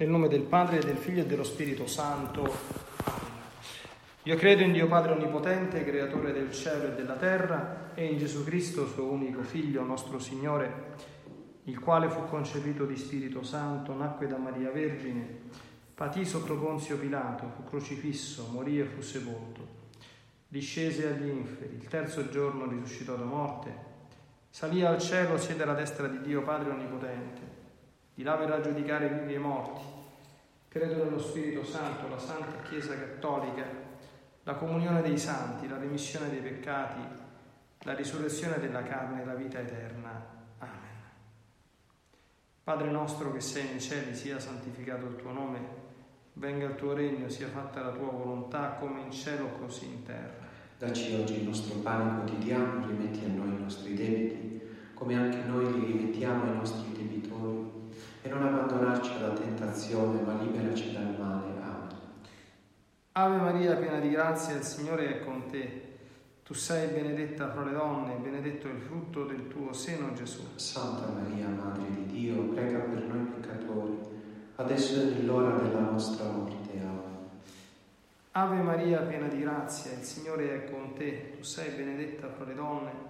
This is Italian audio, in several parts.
Nel nome del Padre, del Figlio e dello Spirito Santo. Io credo in Dio Padre Onnipotente, Creatore del cielo e della terra, e in Gesù Cristo, suo unico Figlio, nostro Signore, il quale fu concepito di Spirito Santo, nacque da Maria Vergine, patì sotto Ponzio Pilato, fu crocifisso, morì e fu sepolto, discese agli inferi, il terzo giorno risuscitò da morte, salì al cielo, siede alla destra di Dio Padre Onnipotente di là verrà a giudicare i vivi e i morti. Credo nello Spirito Santo, la Santa Chiesa Cattolica, la comunione dei santi, la remissione dei peccati, la risurrezione della carne e la vita eterna. Amen. Padre nostro che sei nei cieli, sia santificato il tuo nome, venga il tuo regno, sia fatta la tua volontà come in cielo così in terra. Dacci oggi il nostro pane quotidiano, rimetti a noi i nostri debiti, come anche noi li rimettiamo ai nostri debitori e non abbandonarci alla tentazione, ma liberaci dal male. Amen. Ave Maria, piena di grazia, il Signore è con te. Tu sei benedetta fra le donne, benedetto il frutto del tuo seno, Gesù. Santa Maria, Madre di Dio, prega per noi peccatori, adesso è nell'ora della nostra morte. Amen. Ave Maria, piena di grazia, il Signore è con te. Tu sei benedetta fra le donne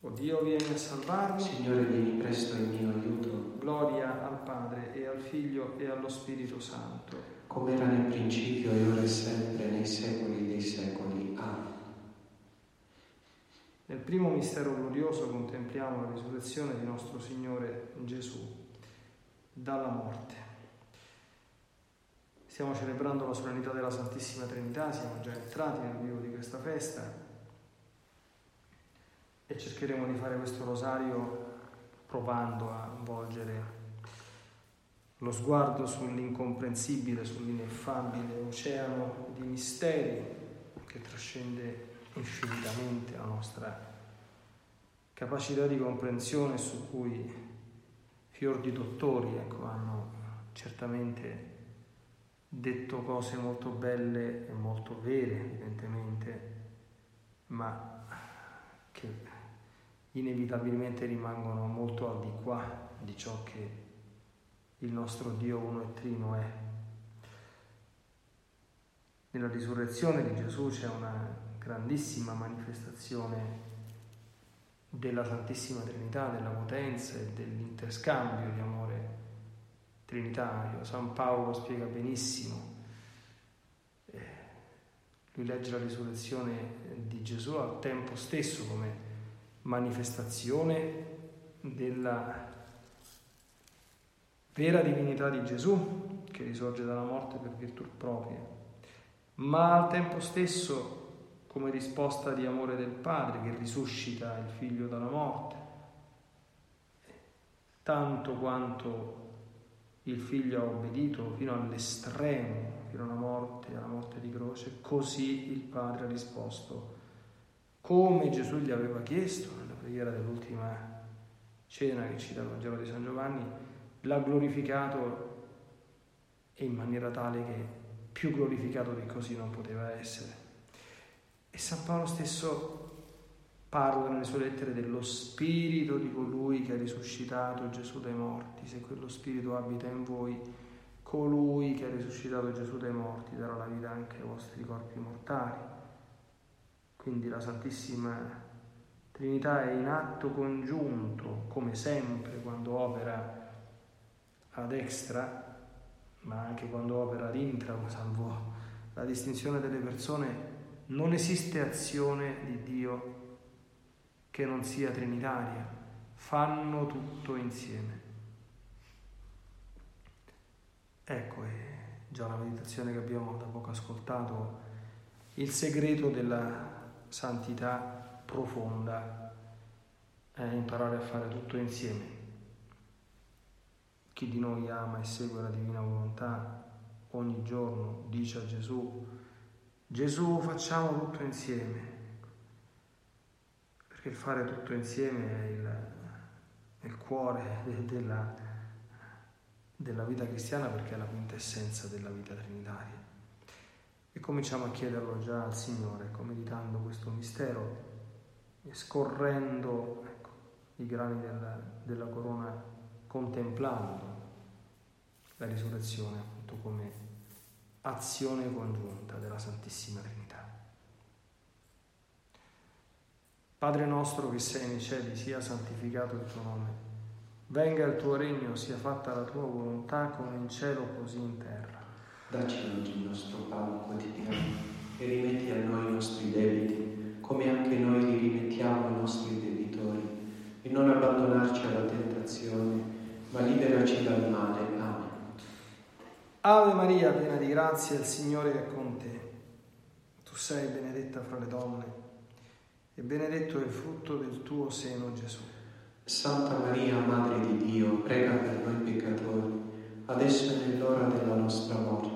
O Dio vieni a salvarmi. Signore vieni presto in mio aiuto. Gloria al Padre e al Figlio e allo Spirito Santo. Come era nel principio e ora e sempre, nei secoli dei secoli. Amen. Nel primo mistero glorioso contempliamo la risurrezione di nostro Signore Gesù dalla morte. Stiamo celebrando la solennità della Santissima Trinità, siamo già entrati nel vivo di questa festa e cercheremo di fare questo rosario provando a volgere lo sguardo sull'incomprensibile, sull'ineffabile oceano di misteri che trascende infinitamente la nostra capacità di comprensione su cui fior di dottori ecco, hanno certamente detto cose molto belle e molto vere evidentemente, ma che inevitabilmente rimangono molto al di qua di ciò che il nostro Dio uno e trino è. Nella risurrezione di Gesù c'è una grandissima manifestazione della Santissima Trinità, della potenza e dell'interscambio di amore trinitario. San Paolo spiega benissimo. Eh, lui legge la risurrezione di Gesù al tempo stesso come manifestazione della vera divinità di Gesù che risorge dalla morte per virtù propria, ma al tempo stesso come risposta di amore del Padre che risuscita il figlio dalla morte, tanto quanto il figlio ha obbedito fino all'estremo, fino alla morte, alla morte di croce, così il Padre ha risposto come Gesù gli aveva chiesto nella preghiera dell'ultima cena che cita il Vangelo di San Giovanni, l'ha glorificato e in maniera tale che più glorificato di così non poteva essere. E San Paolo stesso parla nelle sue lettere dello spirito di colui che ha risuscitato Gesù dai morti. Se quello spirito abita in voi, colui che ha risuscitato Gesù dai morti darà la vita anche ai vostri corpi mortali. Quindi la Santissima Trinità è in atto congiunto, come sempre quando opera a destra, ma anche quando opera ad intra, salvo la distinzione delle persone, non esiste azione di Dio che non sia trinitaria, fanno tutto insieme. Ecco, è già la meditazione che abbiamo da poco ascoltato, il segreto della santità profonda è imparare a fare tutto insieme. Chi di noi ama e segue la divina volontà ogni giorno dice a Gesù Gesù facciamo tutto insieme, perché il fare tutto insieme è il, è il cuore della, della vita cristiana perché è la quintessenza della vita trinitaria. E cominciamo a chiederlo già al Signore, ecco, meditando questo mistero e scorrendo ecco, i grani della, della corona, contemplando la risurrezione appunto come azione congiunta della Santissima Trinità. Padre nostro che sei nei cieli, sia santificato il tuo nome. Venga il tuo regno, sia fatta la tua volontà come in cielo così in terra. Dacci oggi il nostro pane quotidiano e rimetti a noi i nostri debiti, come anche noi li rimettiamo ai nostri debitori, e non abbandonarci alla tentazione, ma liberaci dal male. Amen. Ave Maria, piena di grazia, il Signore è con te. Tu sei benedetta fra le donne e benedetto è il frutto del tuo seno, Gesù. Santa Maria, Madre di Dio, prega per noi peccatori, adesso e nell'ora della nostra morte.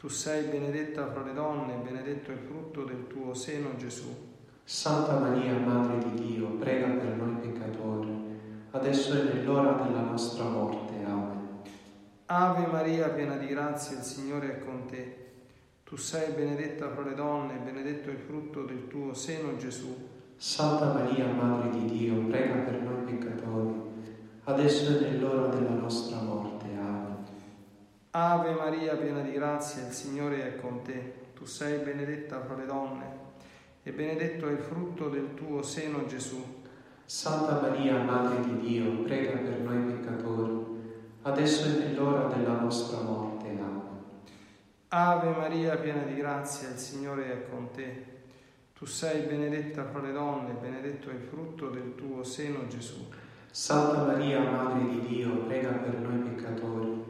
Tu sei benedetta fra le donne e benedetto il frutto del tuo seno, Gesù. Santa Maria, Madre di Dio, prega per noi peccatori, adesso è nell'ora della nostra morte. Amen. Ave Maria, piena di grazia, il Signore è con te. Tu sei benedetta fra le donne e benedetto il frutto del tuo seno, Gesù. Santa Maria, Madre di Dio, prega per noi peccatori, adesso è nell'ora della nostra morte. Ave Maria, piena di grazia, il Signore è con te. Tu sei benedetta fra le donne e benedetto è il frutto del tuo seno, Gesù. Santa Maria, Madre di Dio, prega per noi peccatori, adesso è nell'ora della nostra morte. Amen. Ave Maria, piena di grazia, il Signore è con te. Tu sei benedetta fra le donne e benedetto è il frutto del tuo seno, Gesù. Santa Maria, Madre di Dio, prega per noi peccatori,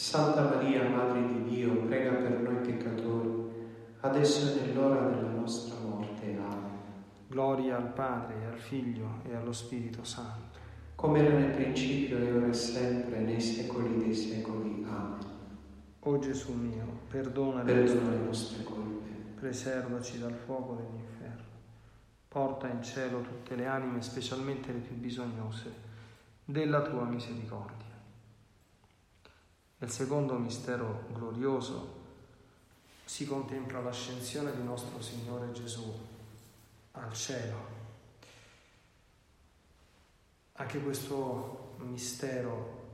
Santa Maria, Madre di Dio, prega per noi peccatori, adesso è nell'ora della nostra morte. Amen. Gloria al Padre, e al Figlio e allo Spirito Santo. Come era nel principio, e ora e sempre, nei secoli dei secoli. Amen. O Gesù mio, perdona Perdona le nostre colpe, preservaci dal fuoco dell'inferno. Porta in cielo tutte le anime, specialmente le più bisognose, della tua misericordia. Nel secondo mistero glorioso si contempla l'ascensione di nostro Signore Gesù al cielo. Anche questo mistero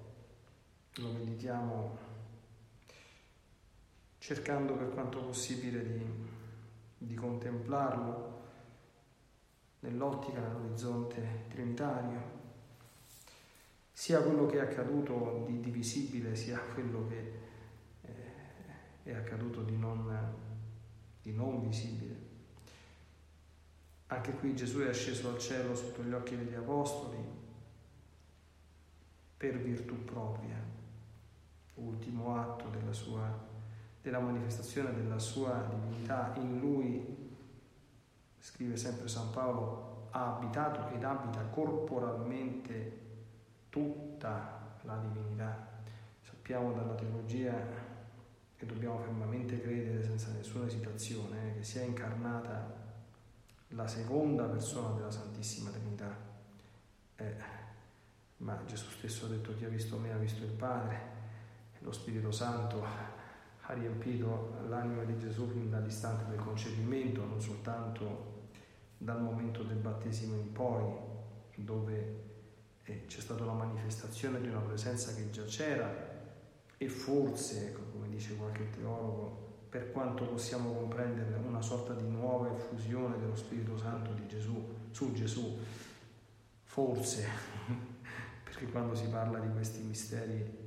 lo meditiamo cercando per quanto possibile di, di contemplarlo nell'ottica, nell'orizzonte trinitario, sia quello che è accaduto di, di visibile, sia quello che eh, è accaduto di non, di non visibile. Anche qui Gesù è asceso al cielo sotto gli occhi degli apostoli per virtù propria, ultimo atto della sua della manifestazione della sua divinità in lui, scrive sempre San Paolo, ha abitato ed abita corporalmente tutta la divinità. Sappiamo dalla teologia che dobbiamo fermamente credere senza nessuna esitazione eh, che sia incarnata la seconda persona della Santissima Trinità. Eh, ma Gesù stesso ha detto chi ha visto me ha visto il Padre, lo Spirito Santo ha riempito l'anima di Gesù fin dall'istante del concepimento, non soltanto dal momento del battesimo in poi, dove eh, c'è stata la manifestazione di una presenza che già c'era e forse, ecco, come dice qualche teologo, per quanto possiamo comprendere, una sorta di nuova effusione dello Spirito Santo di Gesù, su Gesù, forse, perché quando si parla di questi misteri,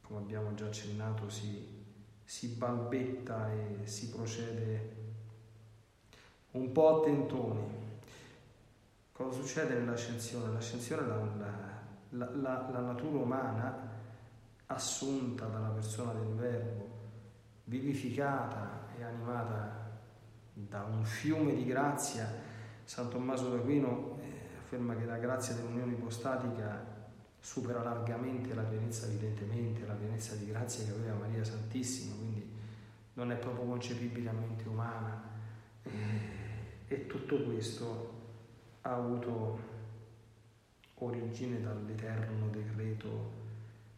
come abbiamo già accennato, si, si balbetta e si procede un po' a tentoni. Cosa succede nell'ascensione? L'ascensione la, la, la, la natura umana assunta dalla persona del Verbo, vivificata e animata da un fiume di grazia. San Tommaso d'Aquino eh, afferma che la grazia dell'unione ipostatica supera largamente la pienezza, evidentemente, la pienezza di grazia che aveva Maria Santissima, quindi non è proprio concepibile a mente umana. Eh, e tutto questo ha avuto origine dall'eterno decreto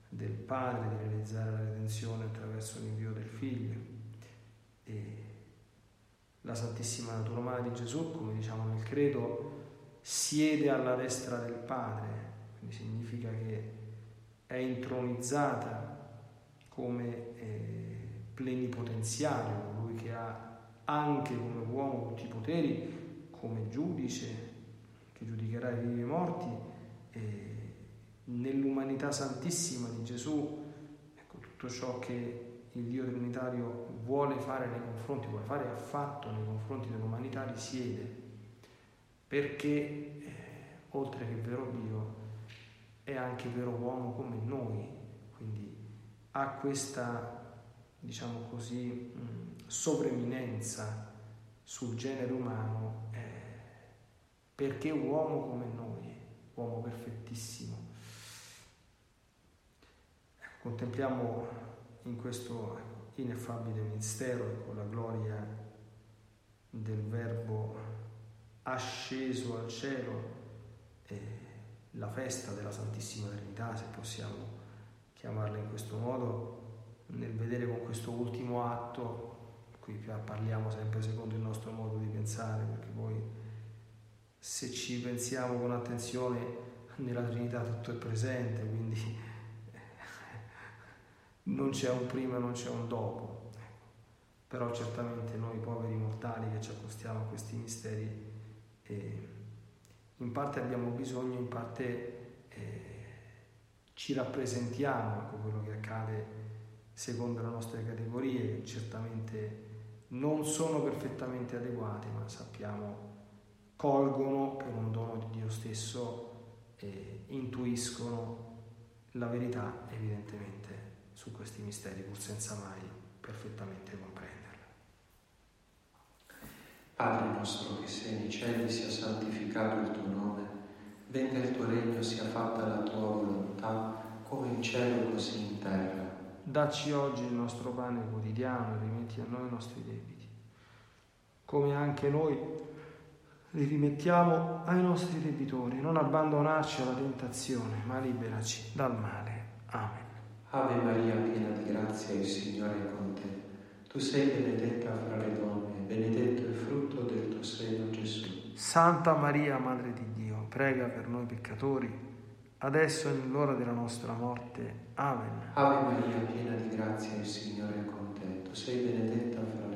del Padre di realizzare la redenzione attraverso l'invio del Figlio. E la Santissima Natura Umana di Gesù, come diciamo nel credo, siede alla destra del Padre, quindi significa che è intronizzata come eh, plenipotenziario, colui che ha anche come uomo tutti i poteri, come giudice che giudicherà i vivi e i morti, e nell'umanità santissima di Gesù, ecco tutto ciò che il Dio Trinitario vuole fare nei confronti, vuole fare ha fatto nei confronti dell'umanità, risiede, perché eh, oltre che vero Dio è anche vero uomo come noi, quindi ha questa, diciamo così, mh, sovreminenza sul genere umano eh, perché uomo come noi, uomo perfettissimo. Ecco, contempliamo in questo ineffabile mistero con la gloria del Verbo asceso al cielo la festa della Santissima Trinità, se possiamo chiamarla in questo modo, nel vedere con questo ultimo atto qui parliamo sempre secondo il nostro modo di pensare, perché poi se ci pensiamo con attenzione nella Trinità tutto è presente, quindi non c'è un prima e non c'è un dopo. Però certamente noi poveri mortali che ci accostiamo a questi misteri eh, in parte abbiamo bisogno, in parte eh, ci rappresentiamo ecco, quello che accade secondo le nostre categorie, certamente non sono perfettamente adeguate, ma sappiamo, colgono per un dono di Dio stesso e intuiscono la verità evidentemente su questi misteri, pur senza mai perfettamente comprenderla. Padre nostro che sei nei cieli, sia santificato il tuo nome, venga il tuo regno, sia fatta la tua volontà, come in cielo così in terra. Dacci oggi il nostro pane quotidiano e rimetti a noi i nostri debiti, come anche noi li rimettiamo ai nostri debitori. Non abbandonarci alla tentazione, ma liberaci dal male. Amen. Ave Maria, piena di grazia, il Signore è con te. Tu sei benedetta fra le donne, benedetto il frutto del tuo seno, Gesù. Santa Maria, Madre di Dio, prega per noi peccatori adesso e nell'ora della nostra morte. Amen. Ave Maria, piena di grazia, il Signore è con te. Tu sei benedetta fra le donne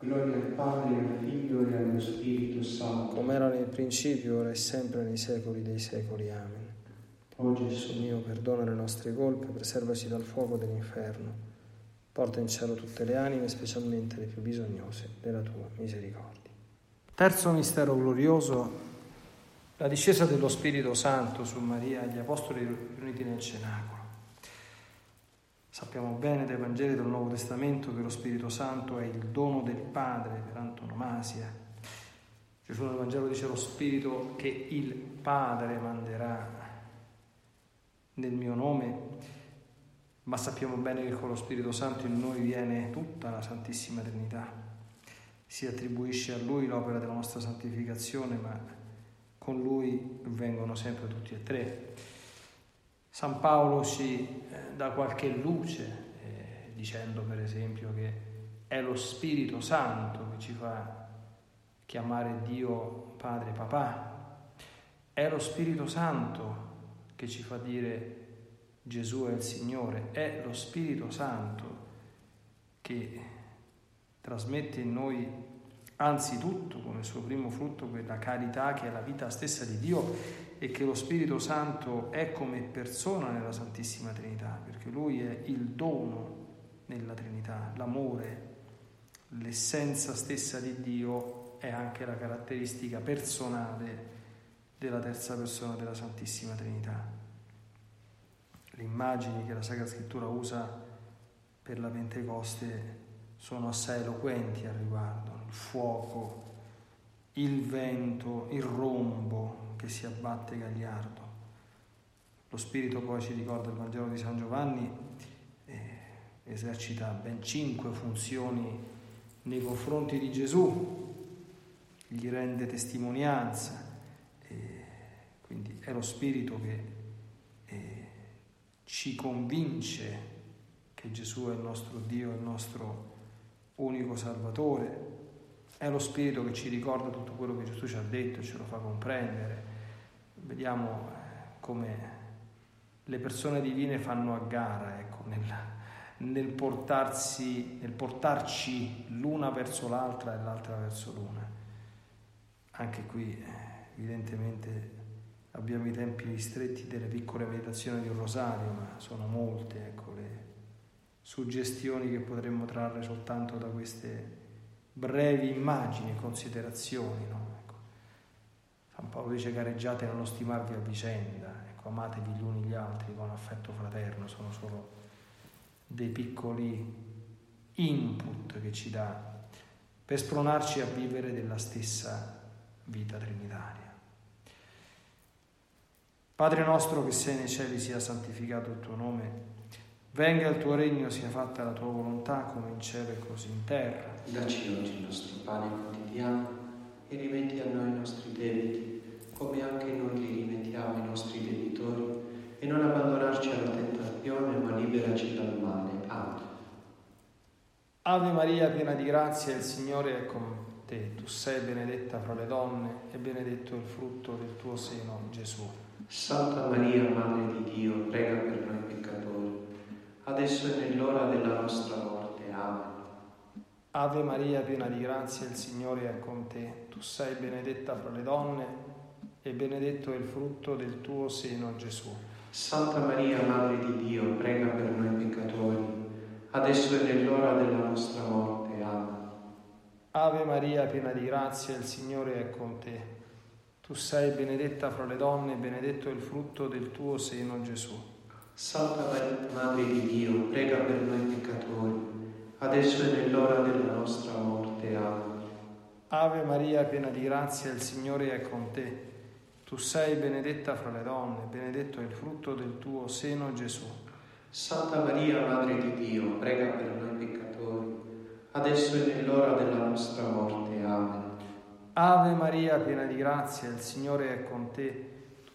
Gloria al Padre, al Figlio e allo Spirito Santo. Come era nel principio, ora e sempre, nei secoli dei secoli. Amen. O Gesù mio, perdona le nostre colpe, preservaci dal fuoco dell'inferno. Porta in cielo tutte le anime, specialmente le più bisognose della tua misericordia. Terzo mistero glorioso, la discesa dello Spirito Santo su Maria e gli Apostoli riuniti nel cenacolo. Sappiamo bene dai Vangeli del Nuovo Testamento che lo Spirito Santo è il dono del Padre per antonomasia. Gesù nel Vangelo dice lo Spirito che il Padre manderà nel mio nome, ma sappiamo bene che con lo Spirito Santo in noi viene tutta la Santissima Trinità. Si attribuisce a Lui l'opera della nostra santificazione, ma con Lui vengono sempre tutti e tre. San Paolo ci dà qualche luce, eh, dicendo per esempio che è lo Spirito Santo che ci fa chiamare Dio Padre Papà, è lo Spirito Santo che ci fa dire Gesù è il Signore, è lo Spirito Santo che trasmette in noi anzitutto come suo primo frutto quella carità che è la vita stessa di Dio e che lo Spirito Santo è come persona nella Santissima Trinità, perché Lui è il dono nella Trinità, l'amore, l'essenza stessa di Dio è anche la caratteristica personale della terza persona della Santissima Trinità. Le immagini che la Sacra Scrittura usa per la Pentecoste sono assai eloquenti al riguardo, il fuoco, il vento, il rombo, che si abbatte gagliardo. Lo Spirito poi ci ricorda il Vangelo di San Giovanni, eh, esercita ben cinque funzioni nei confronti di Gesù, gli rende testimonianza, eh, quindi è lo Spirito che eh, ci convince che Gesù è il nostro Dio, il nostro unico Salvatore, è lo Spirito che ci ricorda tutto quello che Gesù ci ha detto, ce lo fa comprendere. Vediamo eh, come le persone divine fanno a gara ecco, nel, nel, portarsi, nel portarci l'una verso l'altra e l'altra verso l'una. Anche qui eh, evidentemente abbiamo i tempi stretti delle piccole meditazioni di un rosario, ma sono molte ecco, le suggestioni che potremmo trarre soltanto da queste brevi immagini considerazioni. No? Ecco. San Paolo dice gareggiate nello stimarvi a vicenda, ecco, amatevi gli uni gli altri con affetto fraterno, sono solo dei piccoli input che ci dà per spronarci a vivere della stessa vita trinitaria. Padre nostro che sei nei cieli sia santificato il tuo nome Venga il tuo regno, sia fatta la tua volontà come in cielo e così in terra. Dacci oggi il nostro pane quotidiano e rimetti a noi i nostri debiti, come anche noi li rimettiamo ai nostri debitori, e non abbandonarci alla tentazione, ma liberaci dal male. Amen. Ave Maria, piena di grazia, il Signore è con te. Tu sei benedetta fra le donne e benedetto il frutto del tuo seno, Gesù. Santa Maria, Madre di Dio, prega per noi adesso è nell'ora della nostra morte. Amen. Ave Maria, piena di grazia, il Signore è con te. Tu sei benedetta fra le donne e benedetto è il frutto del tuo seno, Gesù. Santa Maria, Madre di Dio, prega per noi peccatori, adesso è nell'ora della nostra morte. Amen. Ave Maria, piena di grazia, il Signore è con te. Tu sei benedetta fra le donne e benedetto è il frutto del tuo seno, Gesù. Santa Maria, Madre di Dio, prega per noi peccatori adesso è nell'ora della nostra morte. Amen. Ave Maria, piena di grazia, il Signore è con te. Tu sei benedetta fra le donne, benedetto è il frutto del tuo seno, Gesù. Santa Maria, Madre di Dio, prega per noi peccatori, adesso è nell'ora della nostra morte. Amen. Ave Maria, piena di grazia, il Signore è con te.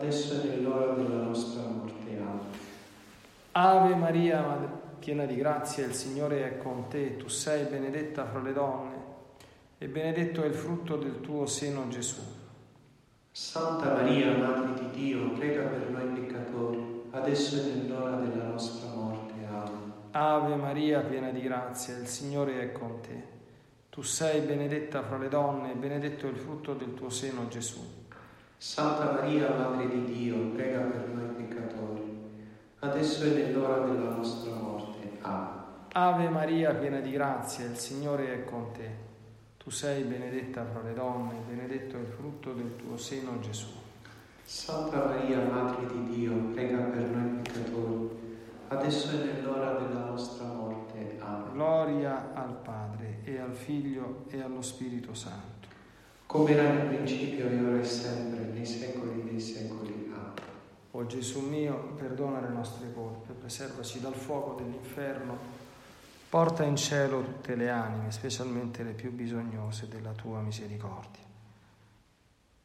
adesso è nell'ora della nostra morte. Amen. Ave Maria, piena di grazia, il Signore è con te, tu sei benedetta fra le donne e benedetto è il frutto del tuo seno Gesù. Santa Maria, Madre di Dio, prega per noi peccatori, adesso è nell'ora della nostra morte. Amen. Ave Maria, piena di grazia, il Signore è con te. Tu sei benedetta fra le donne e benedetto è il frutto del tuo seno Gesù. Santa Maria, Madre di Dio, prega per noi peccatori, adesso è nell'ora della nostra morte. Amen. Ave Maria, piena di grazia, il Signore è con te. Tu sei benedetta fra le donne, benedetto è il frutto del tuo seno, Gesù. Santa Maria, Madre di Dio, prega per noi peccatori, adesso è nell'ora della nostra morte. Amen. Gloria al Padre e al Figlio e allo Spirito Santo. Come era nel principio e ora e sempre, nei secoli dei secoli. o Gesù mio, perdona le nostre colpe, preservaci dal fuoco dell'inferno, porta in cielo tutte le anime, specialmente le più bisognose della tua misericordia.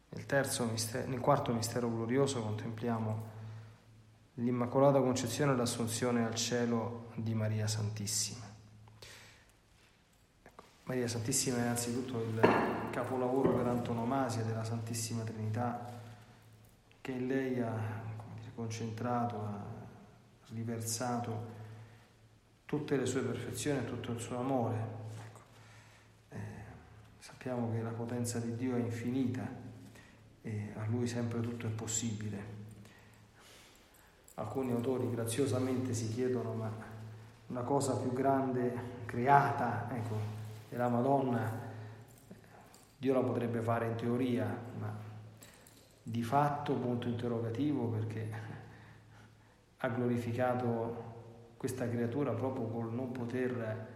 Nel, mistero, nel quarto mistero glorioso contempliamo l'Immacolata Concezione e l'Assunzione al cielo di Maria Santissima. Maria Santissima è innanzitutto il capolavoro per antonomasia della Santissima Trinità che in lei ha concentrato, ha riversato tutte le sue perfezioni e tutto il suo amore. Ecco. Eh, sappiamo che la potenza di Dio è infinita e a Lui sempre tutto è possibile. Alcuni autori graziosamente si chiedono ma una cosa più grande creata, ecco, la Madonna, Dio la potrebbe fare in teoria, ma di fatto punto interrogativo perché ha glorificato questa creatura proprio col non poter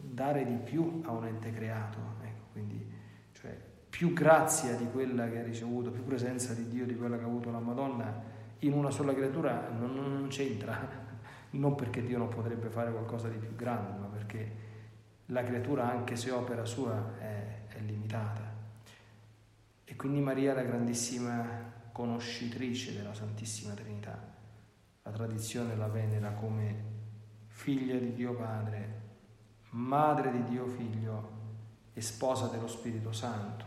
dare di più a un ente creato. Ecco, quindi, cioè, più grazia di quella che ha ricevuto, più presenza di Dio di quella che ha avuto la Madonna in una sola creatura non, non c'entra, non perché Dio non potrebbe fare qualcosa di più grande, ma perché la creatura, anche se opera sua, è, è limitata. E quindi Maria è la grandissima conoscitrice della Santissima Trinità. La tradizione la venera come figlia di Dio Padre, madre di Dio Figlio e sposa dello Spirito Santo.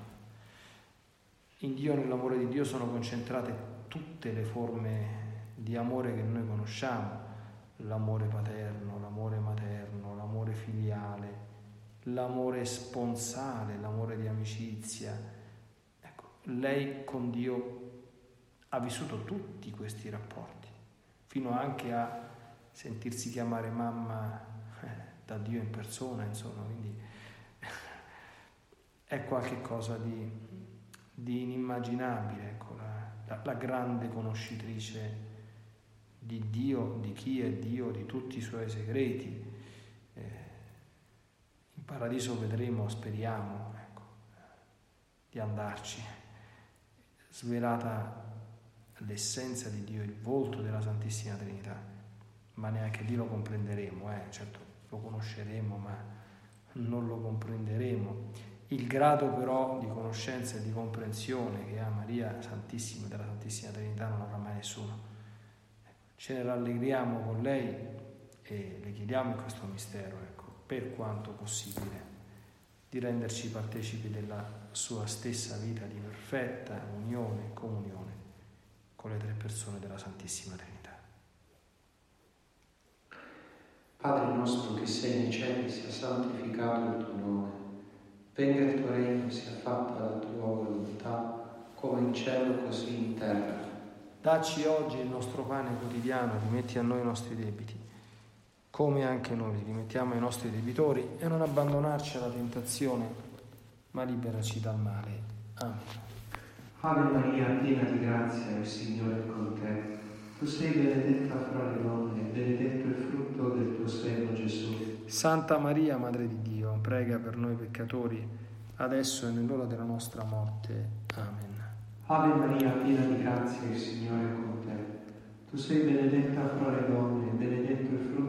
In Dio, nell'amore di Dio, sono concentrate tutte le forme di amore che noi conosciamo, l'amore paterno, l'amore materno, l'amore filiale, l'amore sponsale, l'amore di amicizia. Ecco, lei con Dio ha vissuto tutti questi rapporti, fino anche a sentirsi chiamare mamma eh, da Dio in persona, insomma, quindi è qualcosa di, di inimmaginabile, ecco, la, la, la grande conoscitrice di Dio, di chi è Dio, di tutti i suoi segreti. Eh, paradiso vedremo, speriamo, ecco, di andarci, svelata l'essenza di Dio, il volto della Santissima Trinità, ma neanche lì lo comprenderemo, eh, certo lo conosceremo, ma non lo comprenderemo. Il grado però di conoscenza e di comprensione che ha Maria Santissima della Santissima Trinità non avrà mai nessuno. Ce ne rallegriamo con lei e le chiediamo questo mistero, ecco, per quanto possibile, di renderci partecipi della sua stessa vita di perfetta unione e comunione con le tre persone della Santissima Trinità. Padre nostro che sei nei cieli, sia santificato il tuo nome, venga il tuo regno, sia fatta la tua volontà, come in cielo così in terra. Dacci oggi il nostro pane quotidiano, rimetti a noi i nostri debiti, come anche noi rimettiamo ai nostri debitori, e non abbandonarci alla tentazione, ma liberaci dal male. Amen. Ave Maria, piena di grazia, il Signore è con te. Tu sei benedetta fra le donne, benedetto il frutto del tuo seno, Gesù. Santa Maria, Madre di Dio, prega per noi peccatori, adesso e nell'ora della nostra morte. Amen. Ave Maria, piena di grazia, il Signore è con te. Tu sei benedetta fra le donne, benedetto il frutto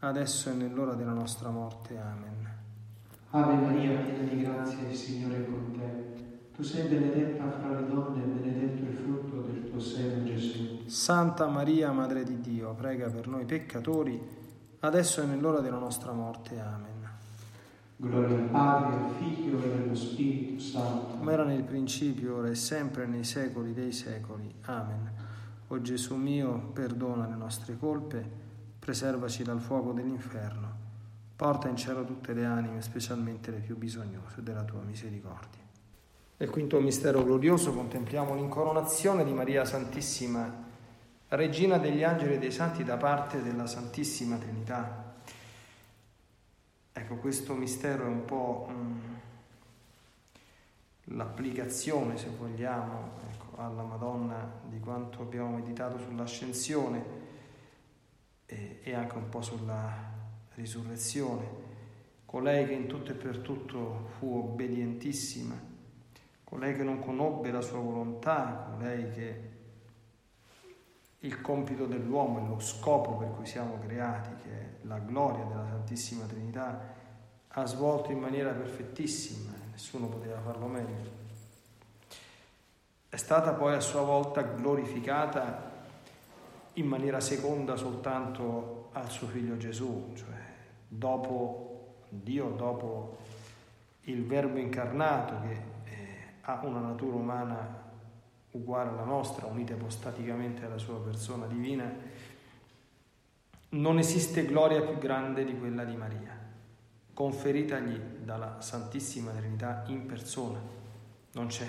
adesso e nell'ora della nostra morte. Amen. Ave Maria, piena di grazia, il Signore è con te. Tu sei benedetta fra le donne e benedetto il frutto del tuo seno, Gesù. Santa Maria, Madre di Dio, prega per noi peccatori, adesso e nell'ora della nostra morte. Amen. Gloria al Padre, al Figlio e allo Spirito Santo. Come era nel principio, ora e sempre, nei secoli dei secoli. Amen. O Gesù mio, perdona le nostre colpe, preservaci dal fuoco dell'inferno, porta in cielo tutte le anime, specialmente le più bisognose della tua misericordia. Nel quinto mistero glorioso contempliamo l'incoronazione di Maria Santissima, Regina degli angeli e dei santi da parte della Santissima Trinità. Ecco, questo mistero è un po' mm, l'applicazione, se vogliamo, ecco, alla Madonna di quanto abbiamo meditato sull'ascensione, e, e anche un po' sulla risurrezione. Colei che in tutto e per tutto fu obbedientissima, colei che non conobbe la sua volontà, colei che il compito dell'uomo e lo scopo per cui siamo creati, che è la gloria della Santissima Trinità, ha svolto in maniera perfettissima, nessuno poteva farlo meglio. È stata poi a sua volta glorificata in maniera seconda soltanto al suo figlio Gesù, cioè dopo Dio, dopo il Verbo incarnato che eh, ha una natura umana uguale alla nostra, unita ipostaticamente alla sua persona divina, non esiste gloria più grande di quella di Maria, conferitagli dalla Santissima Trinità in persona. Non c'è.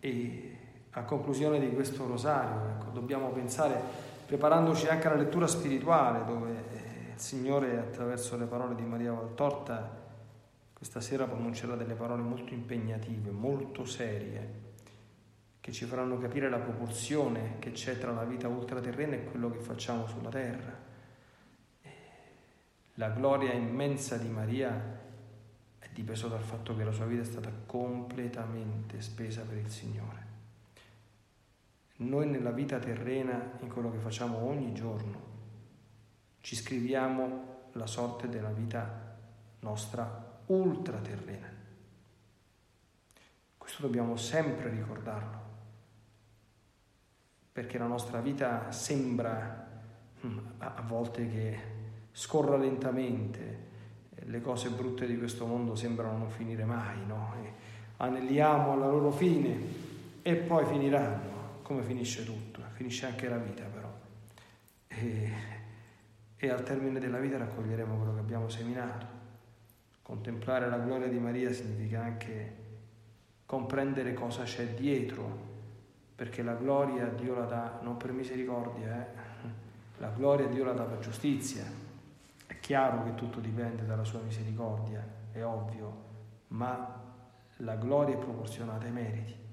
E a conclusione di questo rosario, ecco, dobbiamo pensare, preparandoci anche alla lettura spirituale, dove eh, il Signore, attraverso le parole di Maria Valtorta, questa sera pronuncerà delle parole molto impegnative, molto serie, che ci faranno capire la proporzione che c'è tra la vita ultraterrena e quello che facciamo sulla terra. La gloria immensa di Maria è dipesa dal fatto che la sua vita è stata completamente spesa per il Signore. Noi nella vita terrena, in quello che facciamo ogni giorno, ci scriviamo la sorte della vita nostra ultraterrena. Questo dobbiamo sempre ricordarlo perché la nostra vita sembra mm, a volte che scorra lentamente, le cose brutte di questo mondo sembrano non finire mai, no? anelliamo alla loro fine e poi finiranno, come finisce tutto, finisce anche la vita però. E, e al termine della vita raccoglieremo quello che abbiamo seminato. Contemplare la gloria di Maria significa anche comprendere cosa c'è dietro perché la gloria Dio la dà non per misericordia, eh? la gloria Dio la dà per giustizia. È chiaro che tutto dipende dalla sua misericordia, è ovvio, ma la gloria è proporzionata ai meriti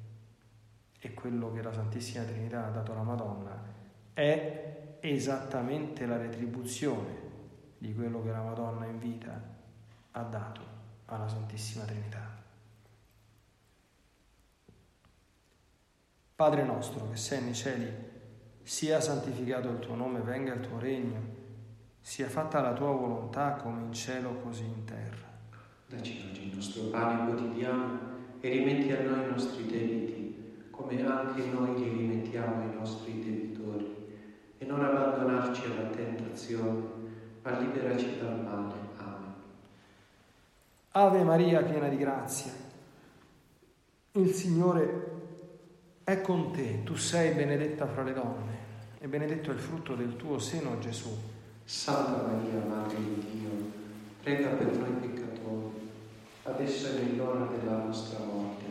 e quello che la Santissima Trinità ha dato alla Madonna è esattamente la retribuzione di quello che la Madonna in vita ha dato alla Santissima Trinità. Padre nostro che sei nei cieli, sia santificato il tuo nome, venga il tuo regno, sia fatta la tua volontà come in cielo così in terra. Dacci oggi il nostro pane quotidiano e rimetti a noi i nostri debiti, come anche noi li rimettiamo ai nostri debitori, e non abbandonarci alla tentazione, ma liberaci dal male. Amen. Ave Maria, piena di grazia, il Signore è con te, tu sei benedetta fra le donne e benedetto è il frutto del tuo seno Gesù. Santa Maria, Madre di Dio, prega per noi peccatori, adesso è nell'ora della nostra morte.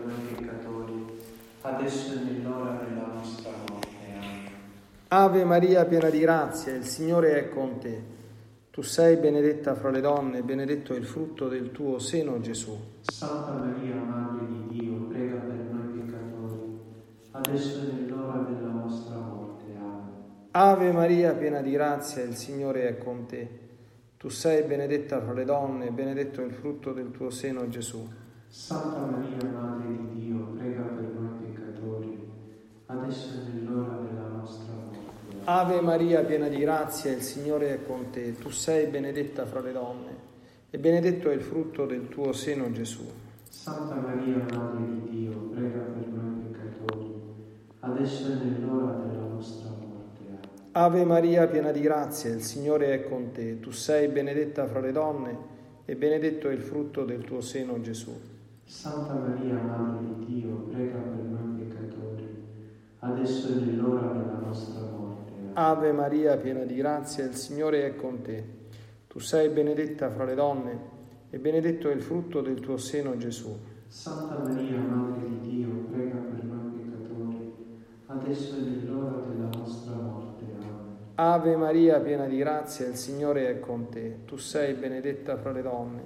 adesso è nell'ora della nostra morte. Amen. Ave Maria, piena di grazia, il Signore è con te. Tu sei benedetta fra le donne e benedetto è il frutto del tuo seno, Gesù. Santa Maria, Madre di Dio, prega per noi peccatori, adesso è nell'ora della nostra morte. Ave Maria, piena di grazia, il Signore è con te. Tu sei benedetta fra le donne e benedetto il frutto del tuo seno, Gesù. Santa Maria, Madre di Dio, Ave Maria, piena di grazia, il Signore è con te. Tu sei benedetta fra le donne e benedetto è il frutto del tuo seno, Gesù. Santa Maria, Madre di Dio, prega per noi peccatori, adesso è nell'ora della nostra morte. Ave Maria, piena di grazia, il Signore è con te. Tu sei benedetta fra le donne e benedetto è il frutto del tuo seno, Gesù. Santa Maria, Madre di Dio, prega per noi peccatori, adesso è nell'ora della nostra morte. Ave Maria, piena di grazia, il Signore è con te. Tu sei benedetta fra le donne e benedetto è il frutto del tuo seno, Gesù. Santa Maria, Madre di Dio, prega per noi peccatori, adesso è nell'ora della nostra morte. Amen. Ave Maria, piena di grazia, il Signore è con te. Tu sei benedetta fra le donne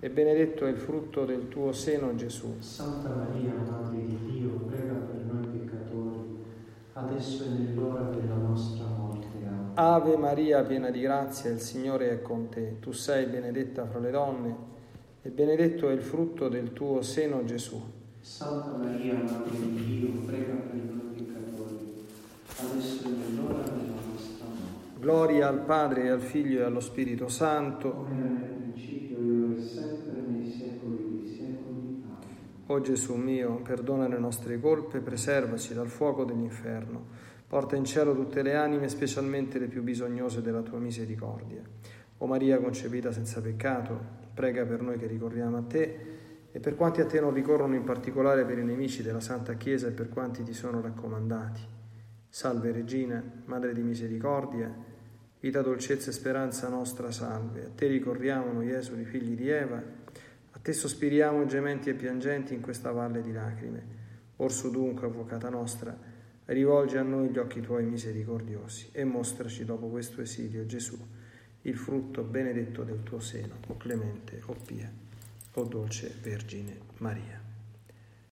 e benedetto è il frutto del tuo seno, Gesù. Santa Maria, Madre di Dio, prega per noi adesso è nell'ora della nostra morte. Amen. Ave Maria, piena di grazia, il Signore è con te. Tu sei benedetta fra le donne e benedetto è il frutto del tuo seno, Gesù. Santa Maria, Madre di Dio, prega per noi peccatori, adesso è nell'ora della nostra morte. Gloria al Padre e al Figlio e allo Spirito Santo. Come era nel principio, ora e sempre, nei secoli dei secoli. Amen. O Gesù mio, perdona le nostre colpe, preservaci dal fuoco dell'inferno. Porta in cielo tutte le anime, specialmente le più bisognose della tua misericordia. O Maria concepita senza peccato, prega per noi che ricorriamo a te e per quanti a te non ricorrono in particolare per i nemici della Santa Chiesa e per quanti ti sono raccomandati. Salve Regina, Madre di misericordia, vita, dolcezza e speranza nostra, salve. A te ricorriamo noi esuli, figli di Eva, te sospiriamo gementi e piangenti in questa valle di lacrime. Orso dunque, avvocata nostra, rivolgi a noi gli occhi tuoi misericordiosi e mostraci dopo questo esilio Gesù il frutto benedetto del tuo seno, o clemente, o pia, o dolce Vergine Maria.